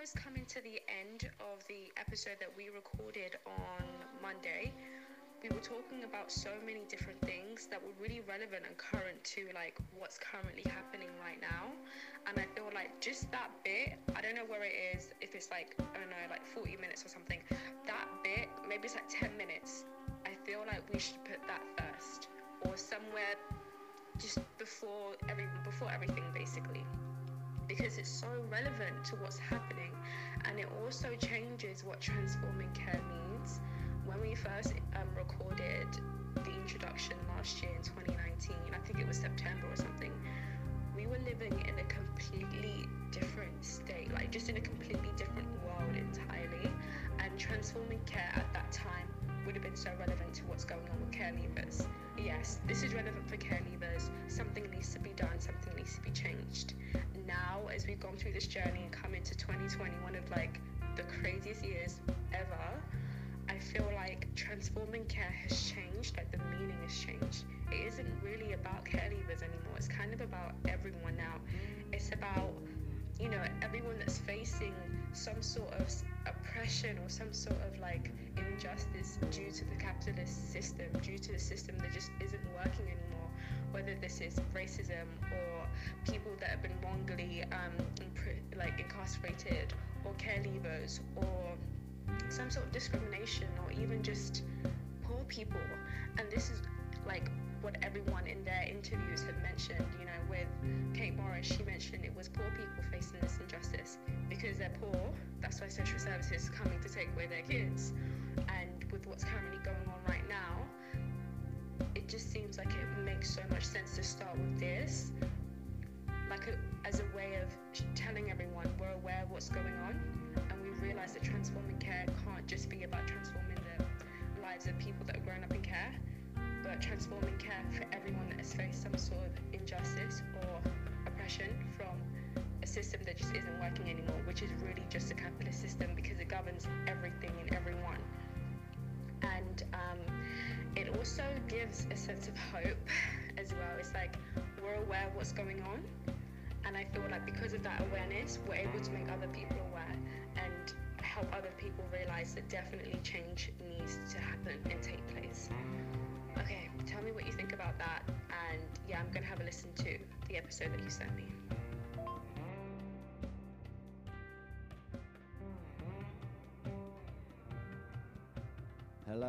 almost coming to the end of the episode that we recorded on Monday. We were talking about so many different things that were really relevant and current to like what's currently happening right now. And I feel like just that bit, I don't know where it is, if it's like, I don't know, like 40 minutes or something, that bit, maybe it's like 10 minutes. I feel like we should put that first or somewhere just before every before everything basically because it's so relevant to what's happening and it also changes what transforming care means. When we first um, recorded the introduction last year in 2019, I think it was September or something, we were living in a completely different state, like just in a completely different world entirely. And transforming care at that time would have been so relevant to what's going on with care leavers. Yes, this is relevant for care leavers. Something needs to be done, something needs to be changed. Now, as we've gone through this journey and come into 2020, one of like the craziest years ever, I feel like transforming care has changed, like the meaning has changed. It isn't really about care leavers anymore, it's kind of about everyone now. It's about you know, everyone that's facing some sort of oppression or some sort of like injustice due to the capitalist system, due to the system that just isn't working anymore, whether this is racism or people that have been wrongly um, imp- like incarcerated or care leavers or some sort of discrimination or even just poor people. And this is like what everyone in their interviews have mentioned. You know, with Kate Morris, she mentioned it was poor people facing this injustice because they're poor. That's why social services is coming to take away their kids. With what's currently going on right now, it just seems like it makes so much sense to start with this, like a, as a way of telling everyone we're aware of what's going on, and we realize that transforming care can't just be about transforming the lives of people that are growing up in care but transforming care for everyone that has faced some sort of injustice or oppression from a system that just isn't working anymore, which is really just a capitalist system because it governs everything and everyone. And um, it also gives a sense of hope as well. It's like we're aware of what's going on, and I feel like because of that awareness, we're able to make other people aware and help other people realize that definitely change needs to happen and take place. Okay, tell me what you think about that, and yeah, I'm gonna have a listen to the episode that you sent me.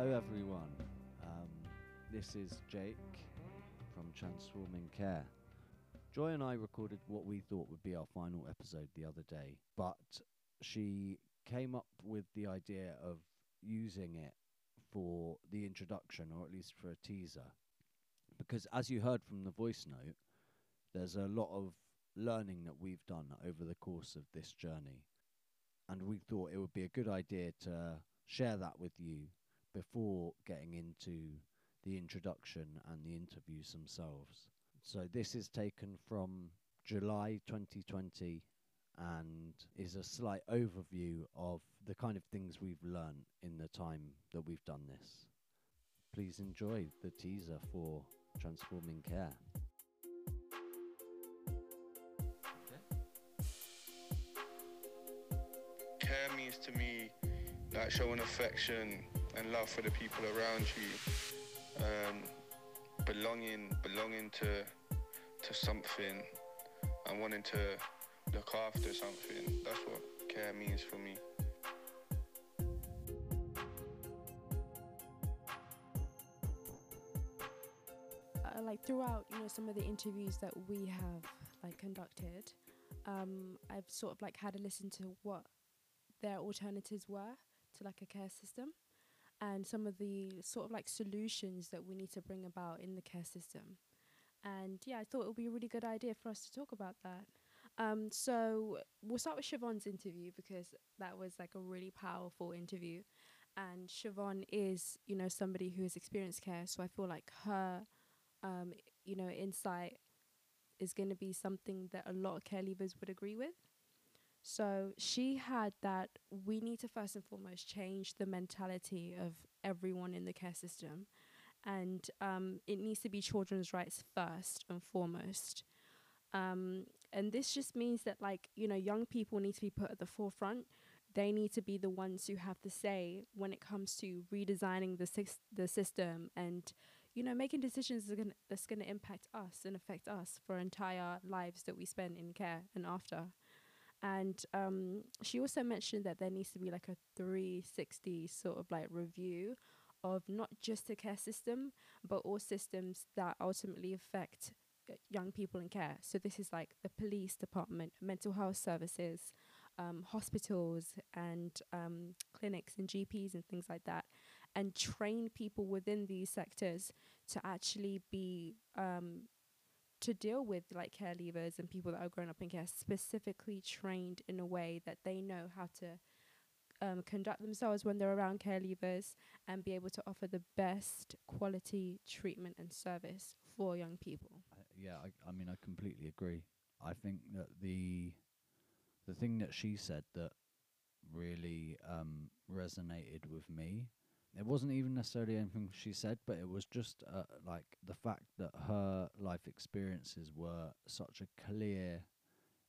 Hello, everyone. Um, this is Jake from Transforming Care. Joy and I recorded what we thought would be our final episode the other day, but she came up with the idea of using it for the introduction, or at least for a teaser. Because as you heard from the voice note, there's a lot of learning that we've done over the course of this journey. And we thought it would be a good idea to share that with you before getting into the introduction and the interviews themselves. So this is taken from July 2020 and is a slight overview of the kind of things we've learned in the time that we've done this. Please enjoy the teaser for Transforming Care. Care means to me like showing affection and love for the people around you, um, belonging, belonging to to something, and wanting to look after something. That's what care means for me. Uh, like throughout, you know, some of the interviews that we have like conducted, um, I've sort of like had a listen to what their alternatives were to like a care system and some of the sort of like solutions that we need to bring about in the care system. And yeah, I thought it would be a really good idea for us to talk about that. Um, so we'll start with Siobhan's interview because that was like a really powerful interview. And Siobhan is, you know, somebody who has experienced care. So I feel like her, um, you know, insight is going to be something that a lot of care leavers would agree with. So she had that we need to first and foremost change the mentality of everyone in the care system. And um, it needs to be children's rights first and foremost. Um, and this just means that like you know young people need to be put at the forefront they need to be the ones who have the say when it comes to redesigning the the system and you know making decisions that's going to impact us and affect us for entire lives that we spend in care and after and um, she also mentioned that there needs to be like a 360 sort of like review of not just the care system but all systems that ultimately affect uh, young people in care. So this is like the police department mental health services um, hospitals and um, clinics and GPs and things like that, and train people within these sectors to actually be um, to deal with like care leavers and people that are growing up in care, specifically trained in a way that they know how to um, conduct themselves when they're around care leavers and be able to offer the best quality treatment and service for young people. I, yeah, I, I mean, I completely agree. I think that the the thing that she said that really um, resonated with me. It wasn't even necessarily anything she said, but it was just uh, like the fact that her life experiences were such a clear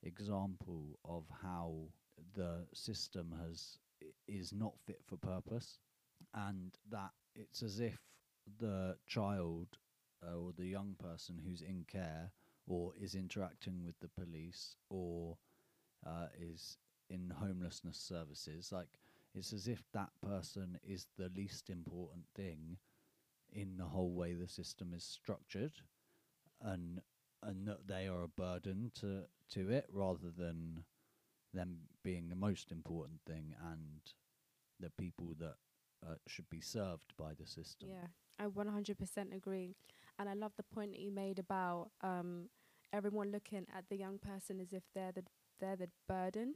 example of how the system has is not fit for purpose, and that it's as if the child uh, or the young person who's in care or is interacting with the police or uh, is in homelessness services. Like it's as if that person is the least important thing in the whole way the system is structured, and and that they are a burden to to it rather than them being the most important thing and the people that uh, should be served by the system. Yeah, I 100% agree. And I love the point that you made about um, everyone looking at the young person as if they're the they're the burden.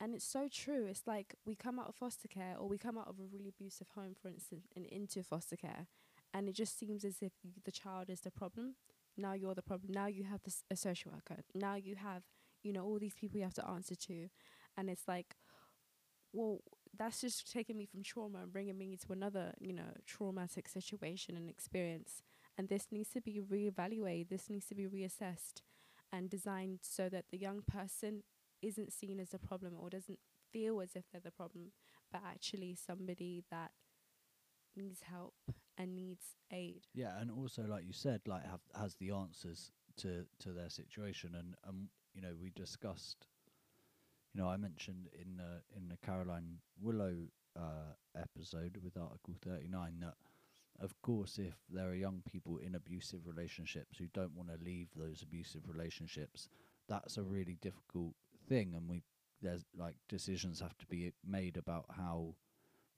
And it's so true. It's like we come out of foster care or we come out of a really abusive home, for instance, and into foster care. And it just seems as if the child is the problem. Now you're the problem. Now you have this, a social worker. Now you have, you know, all these people you have to answer to. And it's like, well, that's just taking me from trauma and bringing me to another, you know, traumatic situation and experience. And this needs to be reevaluated. This needs to be reassessed and designed so that the young person isn't seen as a problem or doesn't feel as if they're the problem, but actually somebody that needs help and needs aid. Yeah, and also like you said, like have has the answers to to their situation, and um, you know, we discussed. You know, I mentioned in the in the Carolyne Willow uh, episode with Article thirty nine that of course, if there are young people in abusive relationships who don't want to leave those abusive relationships, that's a really difficult thing, and we there's like decisions have to be made about how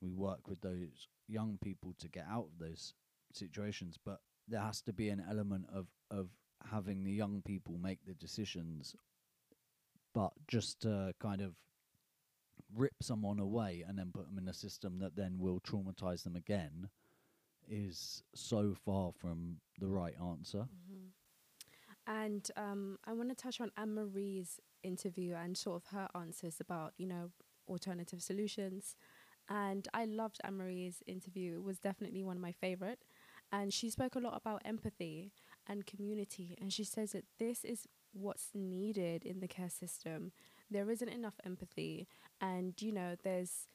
we work with those young people to get out of those situations. But there has to be an element of of having the young people make the decisions, but just to kind of rip someone away and then put them in a system that then will traumatize them again is so far from the right answer. Mm-hmm. And um, I want to touch on Anne Marie's interview and sort of her answers about, you know, alternative solutions. And I loved Anne Marie's interview. It was definitely one of my favorite. And she spoke a lot about empathy and community. And she says that this is what's needed in the care system. There isn't enough empathy. And, you know, there's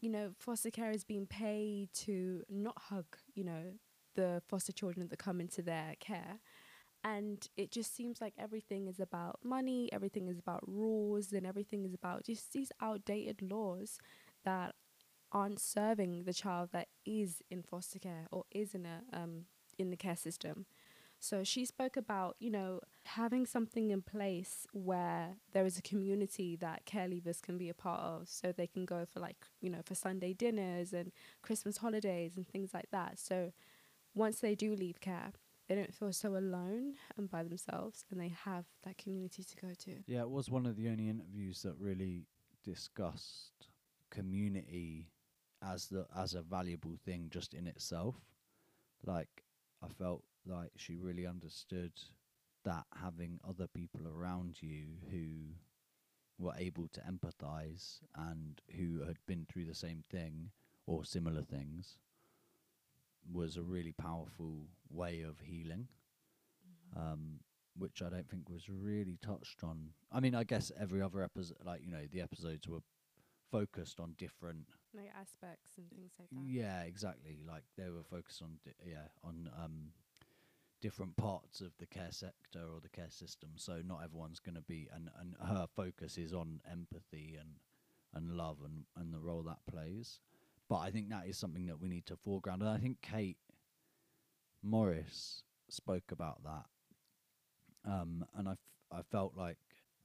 you know, foster care is being paid to not hug, you know, the foster children that come into their care. And it just seems like everything is about money, everything is about rules, and everything is about just these outdated laws that aren't serving the child that is in foster care or is in a um in the care system. So she spoke about, you know, having something in place where there is a community that care leavers can be a part of so they can go for like, you know, for Sunday dinners and Christmas holidays and things like that. So once they do leave care, they don't feel so alone and by themselves and they have that community to go to. Yeah, it was one of the only interviews that really discussed community as the as a valuable thing just in itself. Like I felt like she really understood that having other people around you who were able to empathize and who had been through the same thing or similar things was a really powerful way of healing. Mm-hmm. Um, which I don't think was really touched on. I mean, I guess every other episode, like you know, the episodes were focused on different. like aspects and things like that. Yeah, exactly. Like they were focused on di- yeah on um different parts of the care sector or the care system. So not everyone's going to be, and and her focus is on empathy and and love and and the role that plays. But I think that is something that we need to foreground, and I think Kate Morris spoke about that, um, and I f- I felt like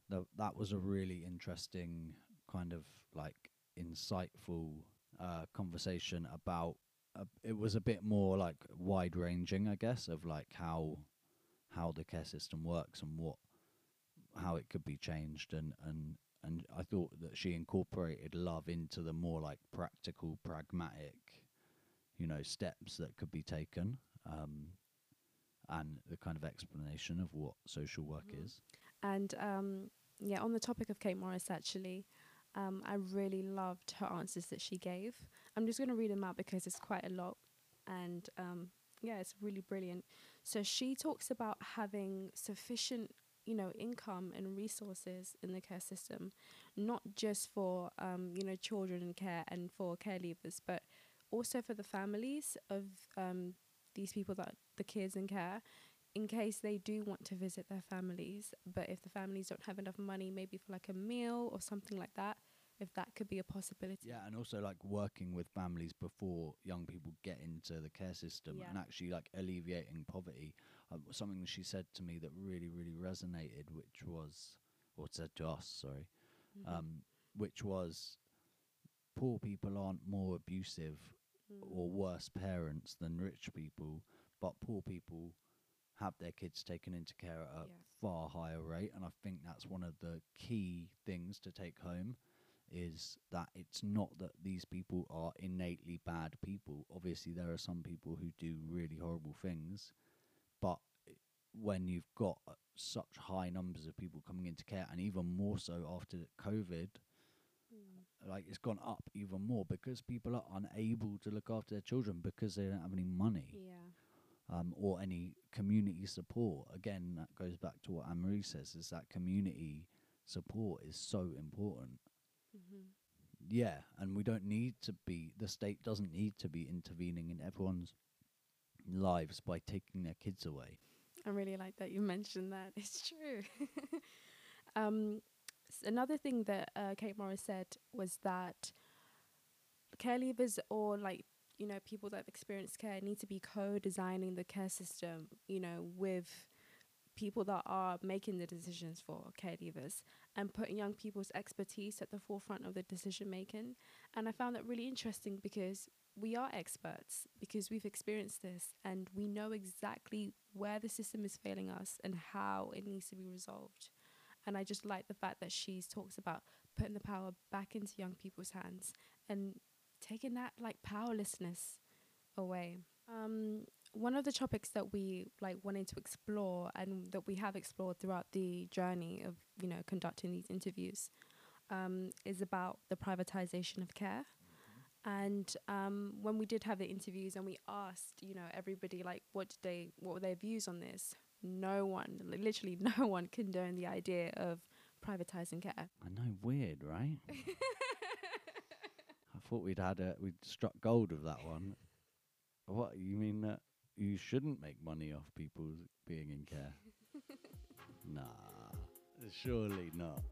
tha- that was a really interesting kind of like insightful uh, conversation about. Uh, it was a bit more like wide ranging, I guess, of like how how the care system works and what how it could be changed and and and I thought that she incorporated love into the more like practical, pragmatic, you know, steps that could be taken, um, and the kind of explanation of what social work Mhm. is. And um, yeah, on the topic of Kate Morris, actually, um, I really loved her answers that she gave. I'm just going to read them out because it's quite a lot. And um, yeah, it's really brilliant. So she talks about having sufficient, you know, income and resources in the care system, not just for, um, you know, children in care and for care leavers, but also for the families of um, these people that the kids in care in case they do want to visit their families, but if the families don't have enough money, maybe for like a meal or something like that, if that could be a possibility. Yeah, and also like working with families before young people get into the care system Yeah. and actually like alleviating poverty. Uh, something she said to me that really, really resonated, which was, or said to us, sorry, Mhm. um, which was poor people aren't more abusive Mm. or worse parents than rich people, but poor people have their kids taken into care at a Yeah. far higher rate. And I think that's one of the key things to take home is that it's not that these people are innately bad people. Obviously, there are some people who do really horrible things, but when you've got uh, such high numbers of people coming into care, and even more so after COVID, Mm. like it's gone up even more because people are unable to look after their children because they don't have any money Yeah. um, or any community support. Again, that goes back to what Anne Marie says: is that community support is so important. hmm Yeah, and we don't need to be. The state doesn't need to be intervening in everyone's lives by taking their kids away. I really like that you mentioned that. It's true. um, s- another thing that uh, Kate Morris said was that care leavers or like you know people that have experienced care need to be co-designing the care system. You know, with people that are making the decisions for care leavers and putting young people's expertise at the forefront of the decision making. And I found that really interesting because we are experts because we've experienced this and we know exactly where the system is failing us and how it needs to be resolved. And I just like the fact that she's talks about putting the power back into young people's hands and taking that like powerlessness away. Um, one of the topics that we like wanted to explore and that we have explored throughout the journey of you know conducting these interviews um, is about the privatization of care. And um, when we did have the interviews and we asked, you know, everybody like, what did they, what were their views on this? No one, li- literally, no one condoned the idea of privatizing care. I know, weird, right? I thought we'd had a we'd struck gold with that one. What you mean that you shouldn't make money off people being in care? nah, surely not.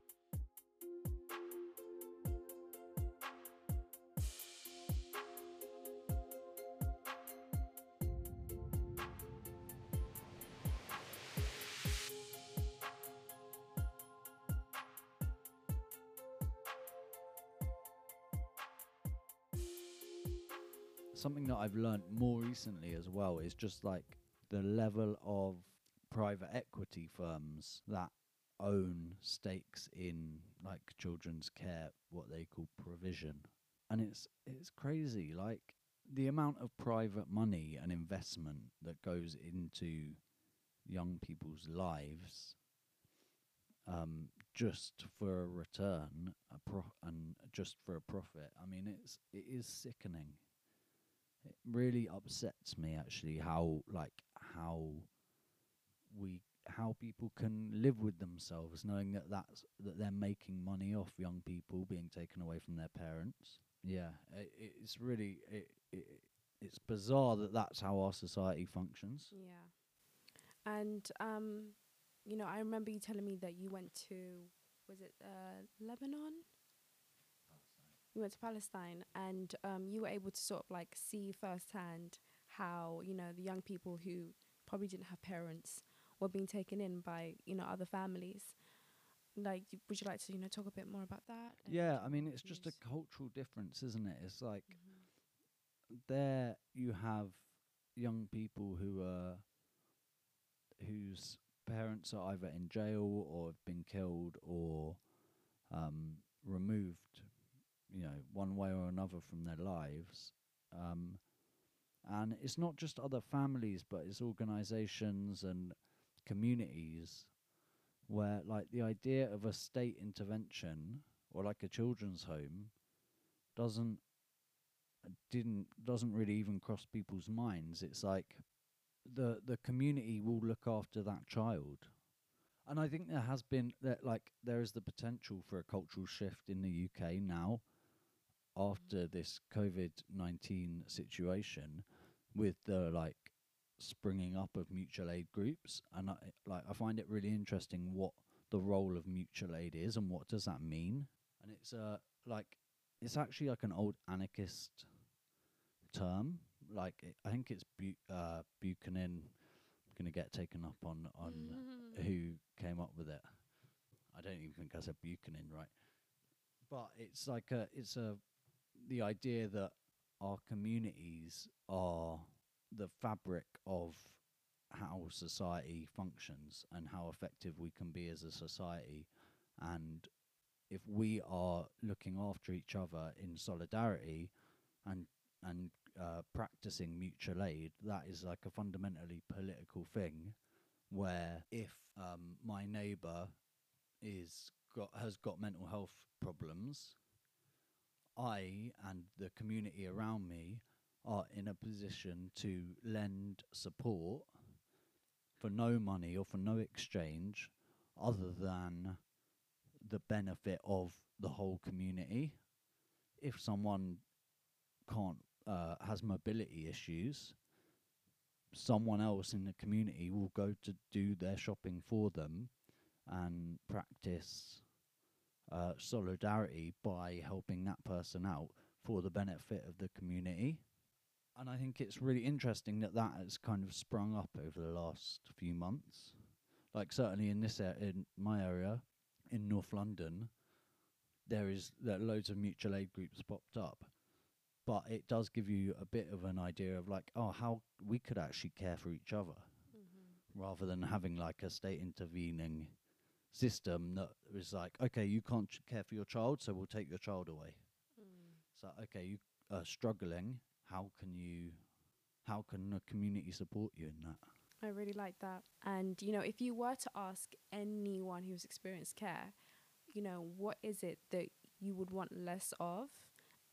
Something that I've learnt more recently as well is just like the level of private equity firms that own stakes in like children's care, what they call provision. And it's it's crazy, like the amount of private money and investment that goes into young people's lives um, just for a return, a pro- and just for a profit. I mean, it's it is sickening. It really upsets me actually how like how we how people can live with themselves, knowing that that's that they're making money off young people being taken away from their parents. Yeah, it, it's really it, it it's bizarre that that's how our society functions. Yeah. And um, you know, I remember you telling me that you went to was it uh, Lebanon? You went to Palestine, and um, you were able to sort of like see firsthand how you know the young people who probably didn't have parents were being taken in by you know other families. Like, would you like to you know talk a bit more about that? Yeah, I mean it's just a cultural difference, isn't it? It's like Mhm. there you have young people who are whose parents are either in jail or have been killed or um, removed, you know, one way or another from their lives. Um, and it's not just other families, but it's organisations and communities where, like, the idea of a state intervention or like a children's home doesn't didn't doesn't really even cross people's minds. It's like the the community will look after that child. And I think there has been that like there is the potential for a cultural shift in the UK now after this COVID nineteen situation with the like springing up of mutual aid groups and I like I find it really interesting what the role of mutual aid is and what does that mean. And it's uh like it's actually like an old anarchist term. Like it, I think it's Bu- uh, Buchanan going to get taken up on on who came up with it. I don't even think I said Buchanan right, but it's like a it's a the idea that our communities are the fabric of how society functions and how effective we can be as a society and if we are looking after each other in solidarity and and uh, practicing mutual aid, that is like a fundamentally political thing. Where if um, my neighbour is got has got mental health problems, I and the community around me are in a position to lend support for no money or for no exchange, other than the benefit of the whole community. If someone can't uh, has mobility issues, someone else in the community will go to do their shopping for them and practice uh, solidarity by helping that person out for the benefit of the community. And I think it's really interesting that that has kind of sprung up over the last few months. Like certainly in this a- in my area, in North London, there is there loads of mutual aid groups popped up, but it does give you a bit of an idea of like, oh, how we could actually care for each other rather than having like a state intervening system that is like, okay, you can't ch- care for your child, so we'll take your child away. Mm. So okay, you are struggling. How can you? How can the community support you in that? I really like that. And you know, if you were to ask anyone who's experienced care, you know, what is it that you would want less of?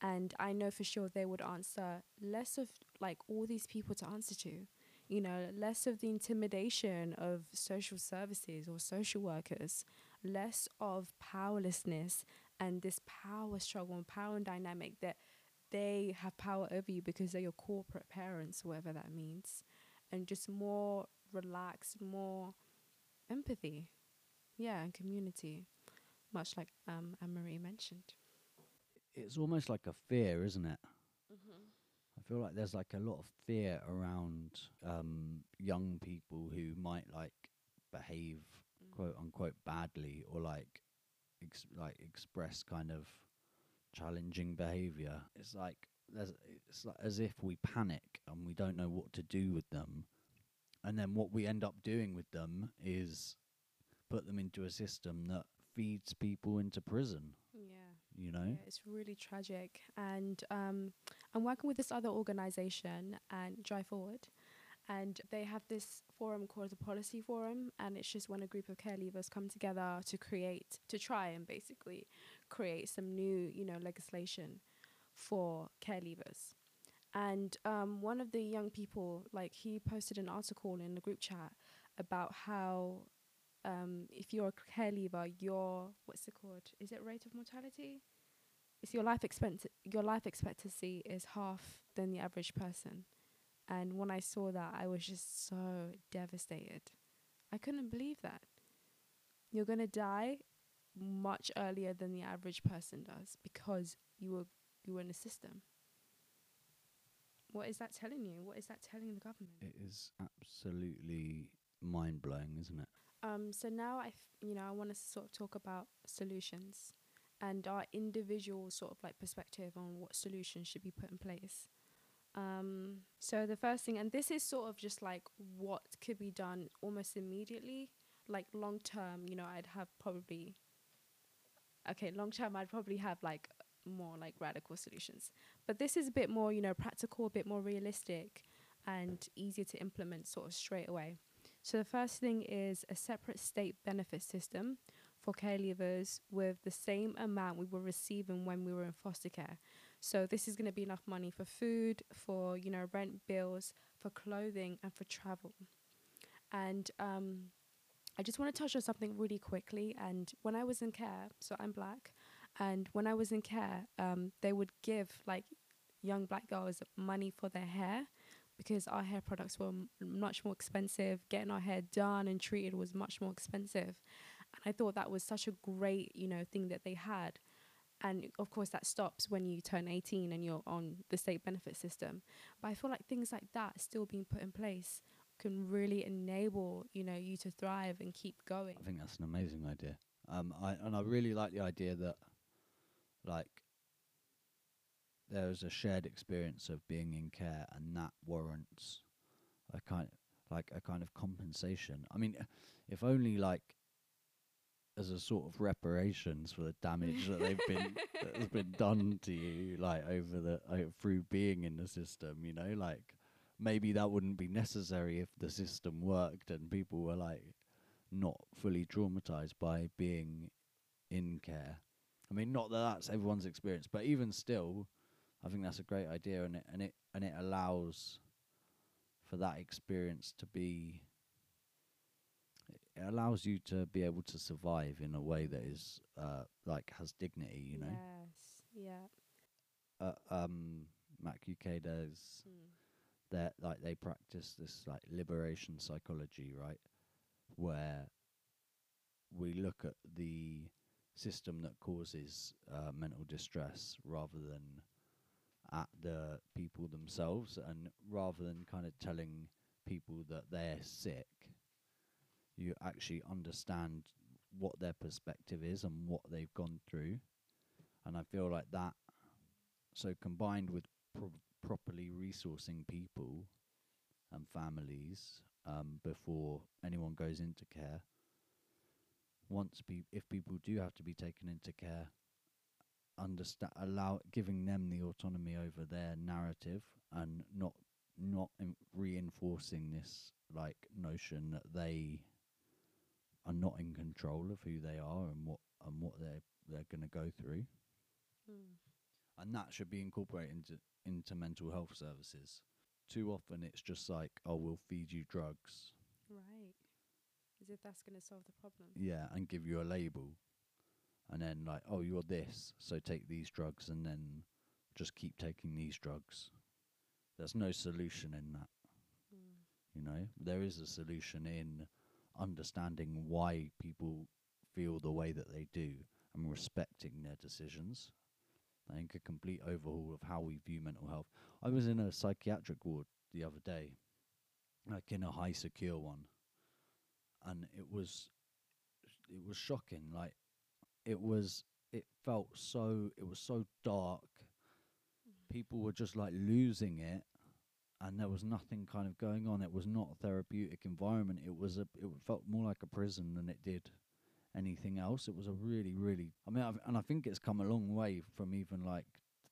And I know for sure they would answer less of like all these people to answer to. You know, less of the intimidation of social services or social workers, less of powerlessness and this power struggle and power dynamic that they have power over you because they're your corporate parents, whatever that means and just more relaxed, more empathy. Yeah, and community. Much like um Anne Marie mentioned. It's almost like a fear, isn't it? I feel like there's like a lot of fear around um, young people who might like behave quote unquote badly or like ex- like express kind of challenging behavior. It's like there's it's like as if we panic and we don't know what to do with them, and then what we end up doing with them is put them into a system that feeds people into prison. Yeah. You know. Yeah, it's really tragic. And um, I'm working with this other organization and Drive Forward. And they have this forum called the Policy Forum. And it's just when a group of care leavers come together to create, to try and basically create some new, you know, legislation for care leavers. And um, one of the young people, like, he posted an article in the group chat about how um, if you're a care leaver, your what's it called? Is it rate of mortality? Your life expect your life expectancy is half than the average person. And when I saw that, I was just so devastated. I couldn't believe that. You're gonna die much earlier than the average person does because you were you were in a system. What is that telling you? What is that telling the government? It is absolutely mind blowing, isn't it? Um, so now I, f- you know, I want to sort of talk about solutions and our individual sort of like perspective on what solutions should be put in place. Um, so the first thing, and this is sort of just like what could be done almost immediately, like long term. You know, I'd have probably. Okay, long term, I'd probably have like more like radical solutions, but this is a bit more, you know, practical, a bit more realistic, and easier to implement sort of straight away. So the first thing is a separate state benefit system for care leavers with the same amount we were receiving when we were in foster care. So this is going to be enough money for food, for you know rent bills, for clothing, and for travel. And um, I just want to touch on something really quickly. And when I was in care, so I'm black, and when I was in care, um, they would give like young black girls money for their hair because our hair products were m- much more expensive. Getting our hair done and treated was much more expensive. And I thought that was such a great, you know, thing that they had. And of course, that stops when you turn 18 and you're on the state benefit system. But I feel like things like that still being put in place can really enable, you know, you to thrive and keep going. I think that's an amazing idea. Um, I and I really like the idea that, like, there is a shared experience of being in care, and that warrants a kind, like a kind of compensation. I mean, if only like as a sort of reparations for the damage that they've been that has been done to you, like over the uh, through being in the system. You know, like maybe that wouldn't be necessary if the system worked and people were like not fully traumatized by being in care. I mean, not that that's everyone's experience, but even still, I think that's a great idea, and it and it and it allows for that experience to be. It allows you to be able to survive in a way that is uh, like has dignity, you know. Yes. Yeah. Uh, um, Mac UK does Mm. that like they practice this like liberation psychology, right? Where we look at the system that causes uh, mental distress rather than at the people themselves, and rather than kind of telling people that they're sick, you actually understand what their perspective is and what they've gone through, and I feel like that. So combined with pro- properly resourcing people and families um, before anyone goes into care. Once pe- if people do have to be taken into care, understand allow giving them the autonomy over their narrative and not not in reinforcing this like notion that they are not in control of who they are and what and what they're they're going to go through Mm. and that should be incorporated into into mental health services. Too often it's just like, oh, we'll feed you drugs, Right. As if that's going to solve the problem. yeah, and give you a label, and then like, oh, you're this, so take these drugs, and then just keep taking these drugs. There's no solution in that, Mm. you know. There is a solution in understanding why people feel the way that they do and respecting their decisions. I think a complete overhaul of how we view mental health. I was in a psychiatric ward the other day, like in a high secure one, and it was it was shocking. Like it was, it felt so. It was so dark. Mm. People were just like losing it, and there was nothing kind of going on. It was not a therapeutic environment. It was a. It felt more like a prison than it did anything else. It was a really, really. I mean, I've, and I think it's come a long way from even like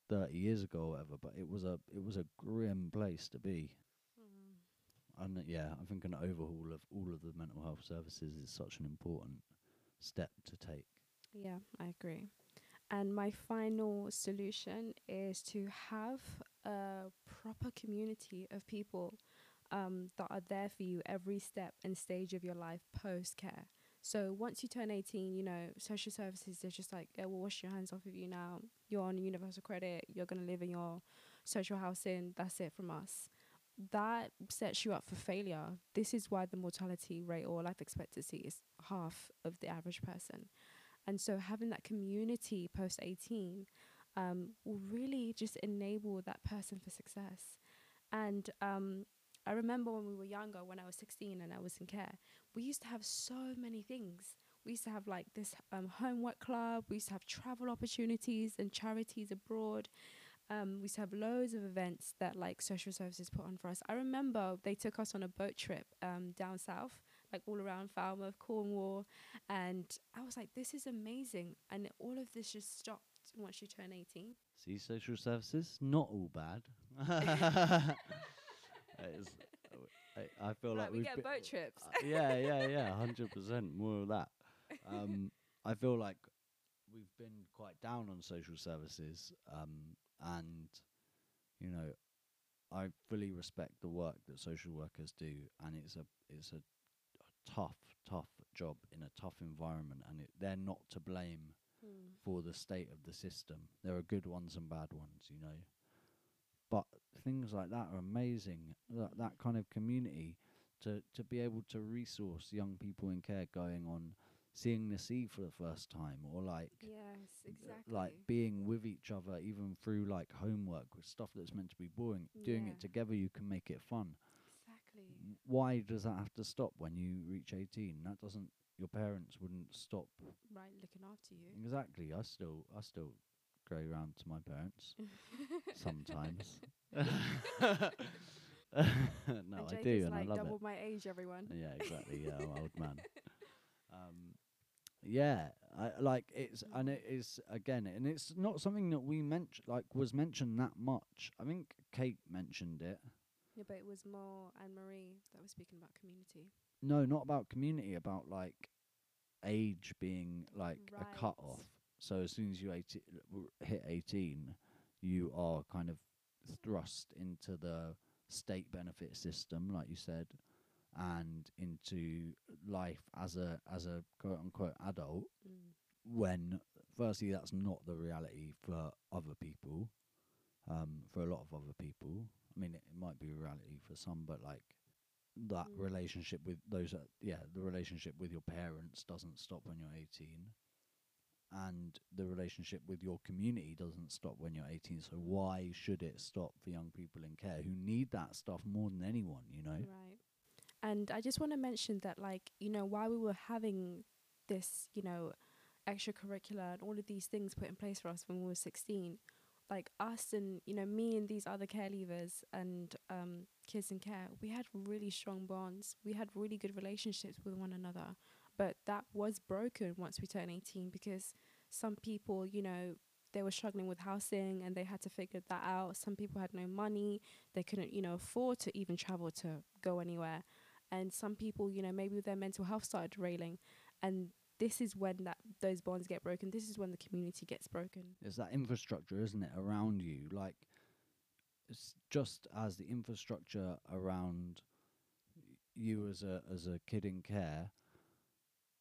thirty years ago or whatever. But it was a. It was a grim place to be. Mm. And yeah, I think an overhaul of all of the mental health services is such an important step to take. Yeah, I agree. And my final solution is to have a proper community of people um, that are there for you every step and stage of your life post care. So once you turn 18, you know, social services, they're just like, yeah, we'll wash your hands off of you now. You're on universal credit. You're going to live in your social housing. That's it from us. That sets you up for failure. This is why the mortality rate or life expectancy is half of the average person. And so having that community post 18 um, will really just enable that person for success. And um, I remember when we were younger, when I was 16 and I was in care, we used to have so many things. We used to have like this um, homework club, we used to have travel opportunities and charities abroad. Um, we used to have loads of events that like social services put on for us. I remember they took us on a boat trip um, down south, like all around Falmouth, Cornwall, and I was like, this is amazing. And all of this just stopped once you turn 18. See, social services not all bad. It's- I, I feel Right, like we get boat trips. uh, yeah, yeah, yeah, hundred percent more of that. Um, I feel like we've been quite down on social services, um, and you know, I fully respect the work that social workers do, and it's a it's a, a tough, tough job in a tough environment, and it, they're not to blame Hmm. for the state of the system. There are good ones and bad ones, you know. But things like that are amazing. That that kind of community to to be able to resource young people in care going on seeing the sea for the first time or like Yes, uh, exactly. like being with each other even through like homework with stuff that's meant to be boring doing it together you can make it fun exactly. Why does that have to stop when you reach 18 that doesn't your parents wouldn't stop Right, looking after you. Exactly. I still I still go round to my parents sometimes. no, and I do, and like I love double it. my age, everyone. Yeah, exactly. Yeah, I'm old man. Um, yeah, I like it's and it is again, and it's not something that we mentioned like was mentioned that much. I think Kate mentioned it. Yeah, but it was more Anne Marie that was speaking about community. No, not about community. About like age being like a cut off. So as soon as you 18, hit eighteen, you are kind of thrust into the state benefit system, like you said, and into life as a as a quote unquote adult. Mm. When firstly, that's not the reality for other people. Um, for a lot of other people, I mean, it, it might be a reality for some, but like that Mm. relationship with those, that, yeah, the relationship with your parents doesn't stop when you're 18 and the relationship with your community doesn't stop when you're 18 so why should it stop for young people in care who need that stuff more than anyone you know Right. And I just want to mention that, like, you know, while we were having this, you know, extracurricular and all of these things put in place for us when we were 16, like us and, you know, me and these other care leavers and um, kids in care, we had really strong bonds. We had really good relationships with one another. But that was broken once we turned 18 because some people, you know, they were struggling with housing and they had to figure that out. Some people had no money. They couldn't, you know, afford to even travel to go anywhere. And some people, you know, maybe their mental health started railing. And this is when that those bonds get broken. This is when the community gets broken. it's that infrastructure isn't it around you like it's just as the infrastructure around you as a as a kid in care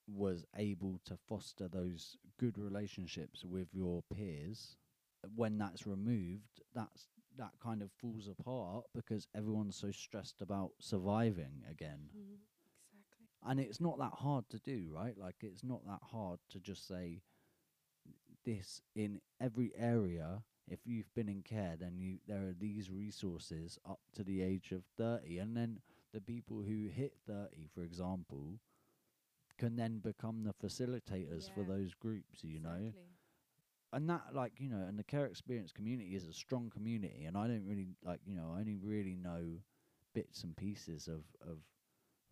was able to foster those good relationships with your peers when that's removed that's that kind of falls apart because everyone's so stressed about surviving again Mm-hmm. Exactly. and it's not that hard to do right like it's not that hard to just say this in every area if you've been in care then you there are these resources up to the age of 30 and then the people who hit 30 for example can then become the facilitators for those groups you know? And that like you know and the care experience community is a strong community and i don't really like you know i only really know bits and pieces of of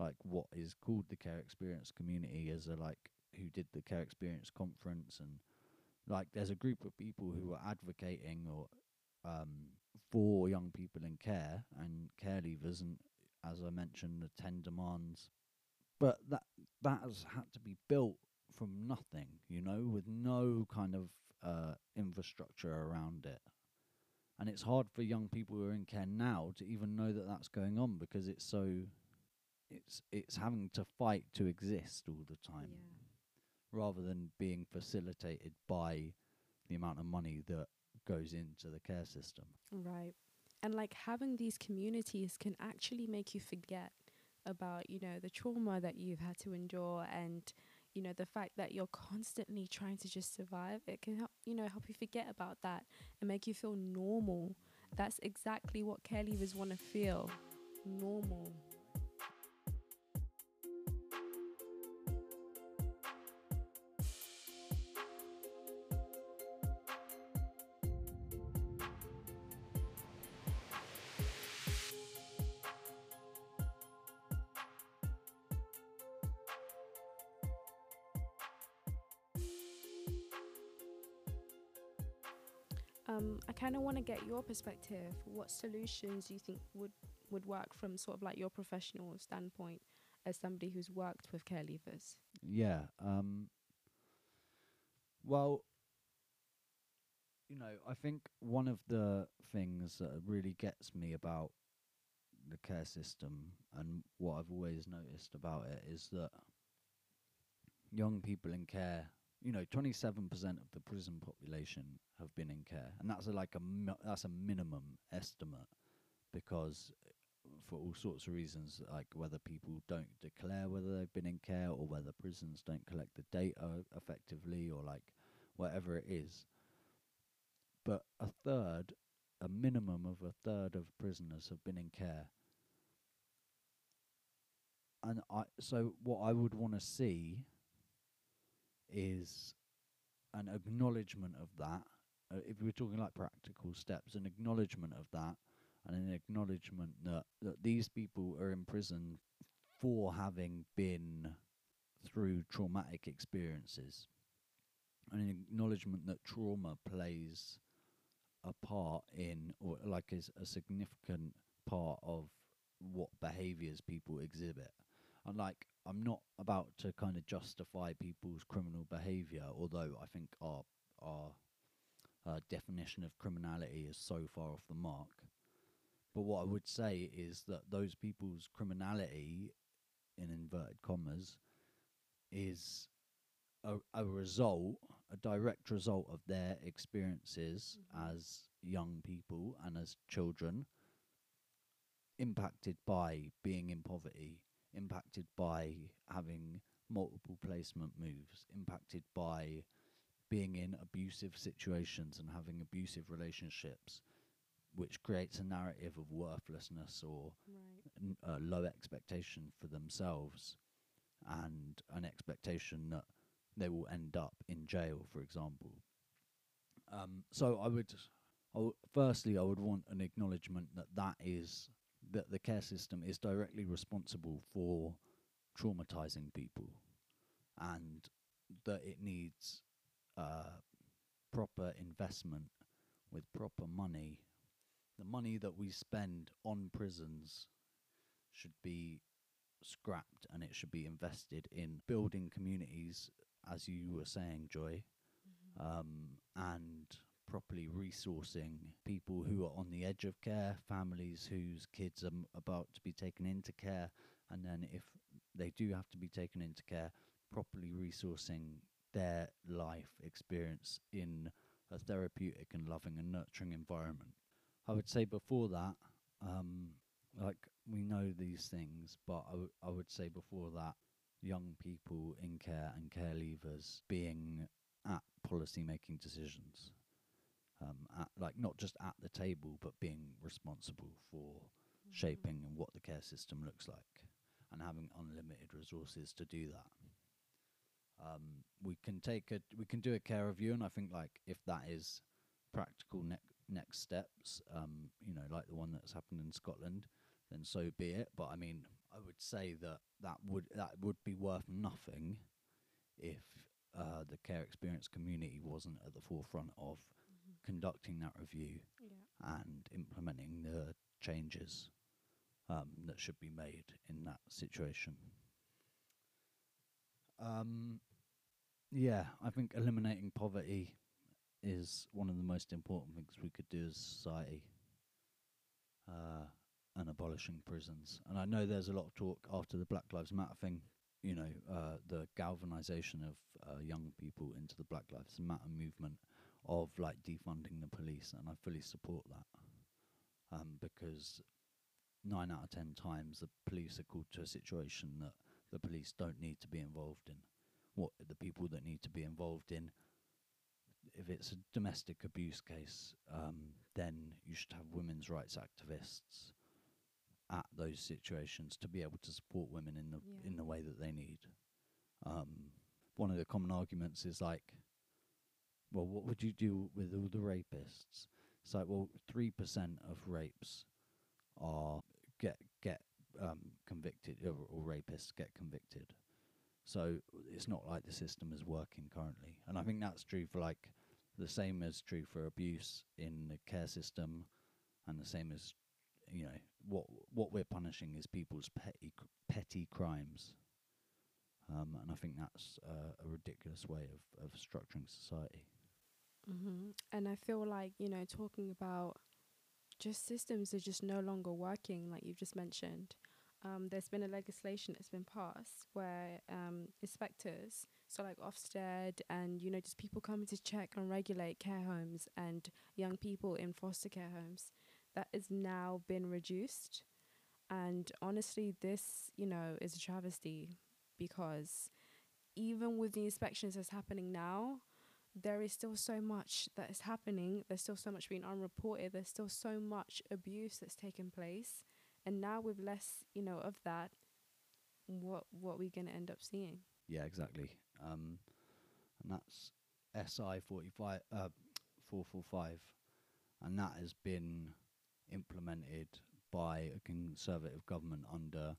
like what is called the care experience community as a like who did the care experience conference and like there's a group of people who are advocating or um for young people in care and care leavers and as i mentioned the 10 demands but that that has had to be built from nothing, you know, with no kind of uh, infrastructure around it. and it's hard for young people who are in care now to even know that that's going on because it's so it's it's having to fight to exist all the time Yeah. Rather than being facilitated by the amount of money that goes into the care system. Right. And like having these communities can actually make you forget about, you know, the trauma that you've had to endure and, you know, the fact that you're constantly trying to just survive. It can help, you know, help you forget about that and make you feel normal. That's exactly what care leavers want to feel. Normal. Um, I kind of want to get your perspective. What solutions do you think would would work from sort of like your professional standpoint as somebody who's worked with care leavers? Yeah. Um, well, you know, I think one of the things that really gets me about the care system and what I've always noticed about it is that young people in care, you know, 27% of the prison population have been in care, and that's a, like a mi- that's a minimum estimate because uh, for all sorts of reasons, like whether people don't declare whether they've been in care or whether prisons don't collect the data effectively or like whatever it is. But a third, a minimum of a third of prisoners have been in care. And I so what I would want to see is an acknowledgement of that. Uh, if we're talking like practical steps, an acknowledgement of that and an acknowledgement that, that these people are in prison for having been through traumatic experiences, and an acknowledgement that trauma plays a part in, or like is a significant part of what behaviours people exhibit. And like, I'm not about to kind of justify people's criminal behaviour, although I think our our uh, definition of criminality is so far off the mark. But what I would say is that those people's criminality, in inverted commas, is a, a result, a direct result of their experiences Mhm. as young people and as children, impacted by being in poverty, impacted by having multiple placement moves, impacted by being in abusive situations and having abusive relationships, which creates a narrative of worthlessness or Right. n- a low expectation for themselves and an expectation that they will end up in jail, for example. Um, so I would, I w- firstly, I would want an acknowledgement that that is that the care system is directly responsible for traumatizing people, and that it needs uh, proper investment with proper money. The money that we spend on prisons should be scrapped and it should be invested in building communities, as you were saying, Joy, um, and properly resourcing people who are on the edge of care, families whose kids are about to be taken into care, and then if they do have to be taken into care, properly resourcing their life experience in a therapeutic and loving and nurturing environment. I would say before that, um, like we know these things, but I, w- I would say before that, young people in care and care leavers being at policy making decisions, um, at, like not just at the table, but being responsible for shaping and what the care system looks like and having unlimited resources to do that. Um, we can take a we can do a care review, and I think like if that is practical ne- next steps, um, you know, like the one that's happened in Scotland, then so be it. But I mean, I would say that that would that would be worth nothing if uh, the care experience community wasn't at the forefront of conducting that review Yeah. and implementing the changes um, that should be made in that situation. Um, yeah, I think eliminating poverty is one of the most important things we could do as a society. Uh, and abolishing prisons. And I know there's a lot of talk after the Black Lives Matter thing. You know, uh, the galvanization of uh, young people into the Black Lives Matter movement of like defunding the police, and I fully support that um, because nine out of ten times the police are called to a situation that the police don't need to be involved in. What the people that need to be involved in, if it's a domestic abuse case, um, then you should have women's rights activists at those situations to be able to support women in the Yeah. in the way that they need. Um, one of the common arguments is like, well, what would you do with all the rapists? It's like, well, three percent of rapes are get get um, convicted, or, or rapists get convicted. So it's not like the system is working currently, and I think that's true for like the same as true for abuse in the care system, and the same as you know what what we're punishing is people's petty petty crimes, um, and I think that's uh, a ridiculous way of, of structuring society. Hmm And I feel like, you know, talking about just systems are just no longer working, like you've just mentioned. Um, there's been a legislation that's been passed where um, inspectors, so like Ofsted and, you know, just people coming to check and regulate care homes and young people in foster care homes, that is now been reduced. And honestly, this, you know, is a travesty because even with the inspections that's happening now, there is still so much that is happening. There's still so much being unreported. There's still so much abuse that's taken place. And now with less, you know, of that, what what we gonna end up seeing? Yeah, exactly. Um, and that's SI forty five uh, four four five, and that has been implemented by a conservative government under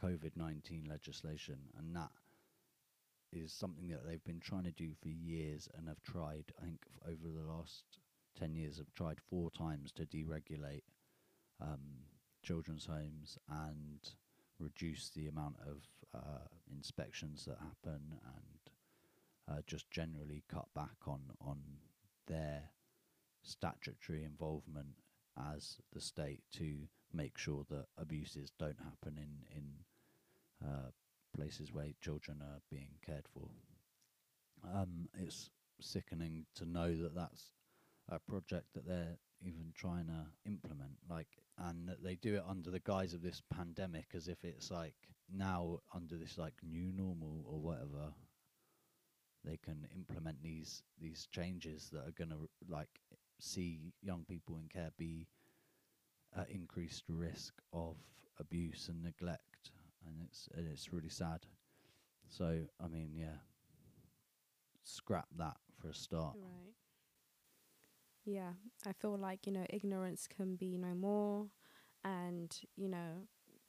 COVID nineteen legislation, and that is something that they've been trying to do for years and have tried. I think over the last ten years, have tried four times to deregulate um, children's homes and reduce the amount of uh, inspections that happen and uh, just generally cut back on on their statutory involvement as the state to make sure that abuses don't happen in in uh, places where children are being cared for. Um, it's sickening to know that that's a project that they're even trying to implement like and that they do it under the guise of this pandemic as if it's like now under this like new normal or whatever they can implement these these changes that are going to like see young people in care be at increased risk of abuse and neglect and it's and it's really sad so i mean yeah scrap that for a start Right. Yeah, I feel like you know ignorance can be no more, and you know,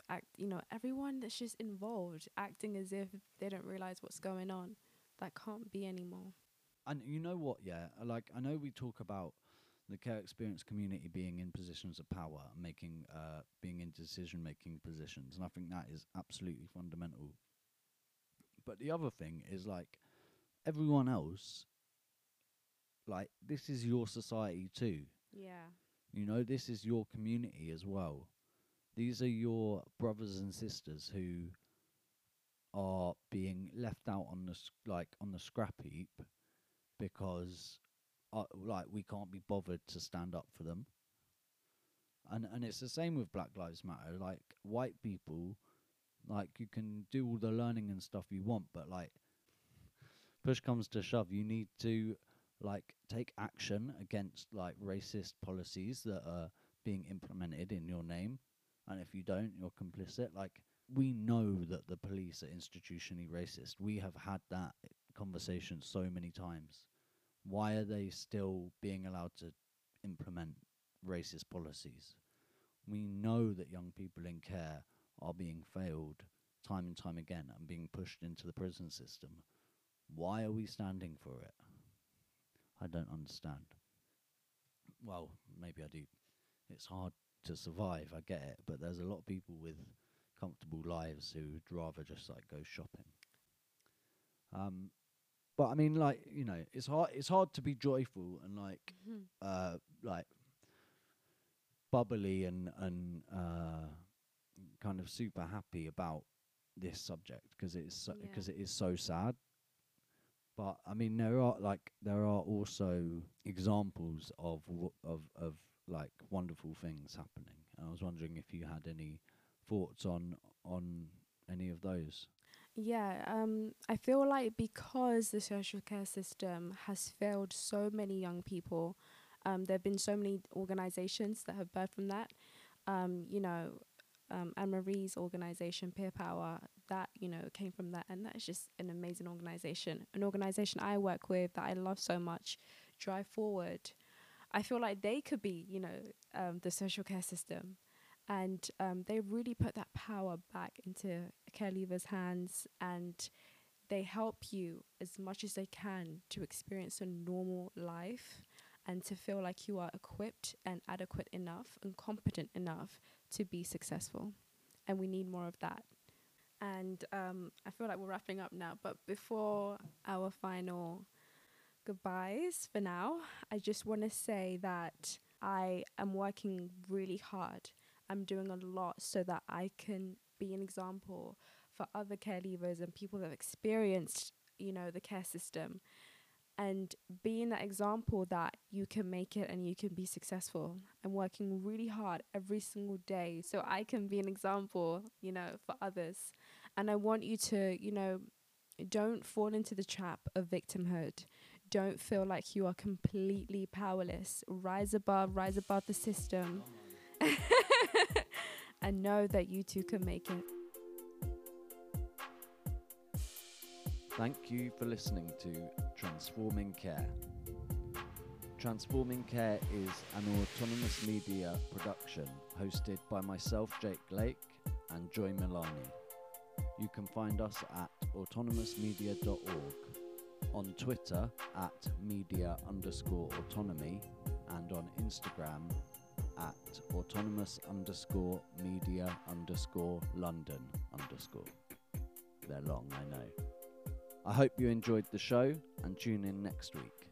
act. You know, everyone that's just involved acting as if they don't realize what's going on. That can't be anymore. And you know what? Yeah, like I know we talk about the care experience community being in positions of power, making, uh, being in decision making positions, and I think that is absolutely fundamental. But the other thing is like everyone else, like this is your society too. Yeah. You know, this is your community as well. These are your brothers and sisters who are being left out on the like on the scrap heap because uh, like we can't be bothered to stand up for them. And and it's the same with Black Lives Matter. Like white people, like you can do all the learning and stuff you want, but like push comes to shove, you need to like take action against like racist policies that are being implemented in your name and if you don't you're complicit like we know that the police are institutionally racist we have had that conversation so many times why are they still being allowed to implement racist policies we know that young people in care are being failed time and time again and being pushed into the prison system why are we standing for it I don't understand. Well, maybe I do. It's hard to survive, I get it, but there's a lot of people with comfortable lives who'd rather just like go shopping. Um, but I mean, like you know, it's hard. It's hard to be joyful and like Mhm. uh like bubbly and and uh kind of super happy about this subject because it's Yeah. because it is so sad. But I mean, there are like there are also examples of w- of of like wonderful things happening. And I was wondering if you had any thoughts on on any of those. Yeah, um, I feel like because the social care system has failed so many young people, um, there have been so many organizations that have birthed from that. Um, you know, um, Anne Marie's organization, Peer Power, that, you know, came from that. And that is just an amazing organization. An organization I work with that I love so much, Drive Forward. I feel like they could be, you know, um, the social care system and um, they really put that power back into care leavers' hands and they help you as much as they can to experience a normal life and to feel like you are equipped and adequate enough and competent enough to be successful. And we need more of that. And um, I feel like we're wrapping up now, but before our final goodbyes for now, I just want to say that I am working really hard I'm doing a lot so that I can be an example for other care leavers and people that have experienced, you know, the care system and being that example that you can make it and you can be successful. I'm working really hard every single day so I can be an example, you know, for others. And I want you to, you know, don't fall into the trap of victimhood. Don't feel like you are completely powerless. Rise above, rise above the system. and know that you too can make it. Thank you for listening to Transforming Care. Transforming Care is an autonomous media production hosted by myself, Jake Lake, and Joy Milani. You can find us at autonomousmedia.org, on Twitter at media underscore autonomy, and on Instagram at autonomous underscore media underscore London underscore. They're long, I know. I hope you enjoyed the show and tune in next week.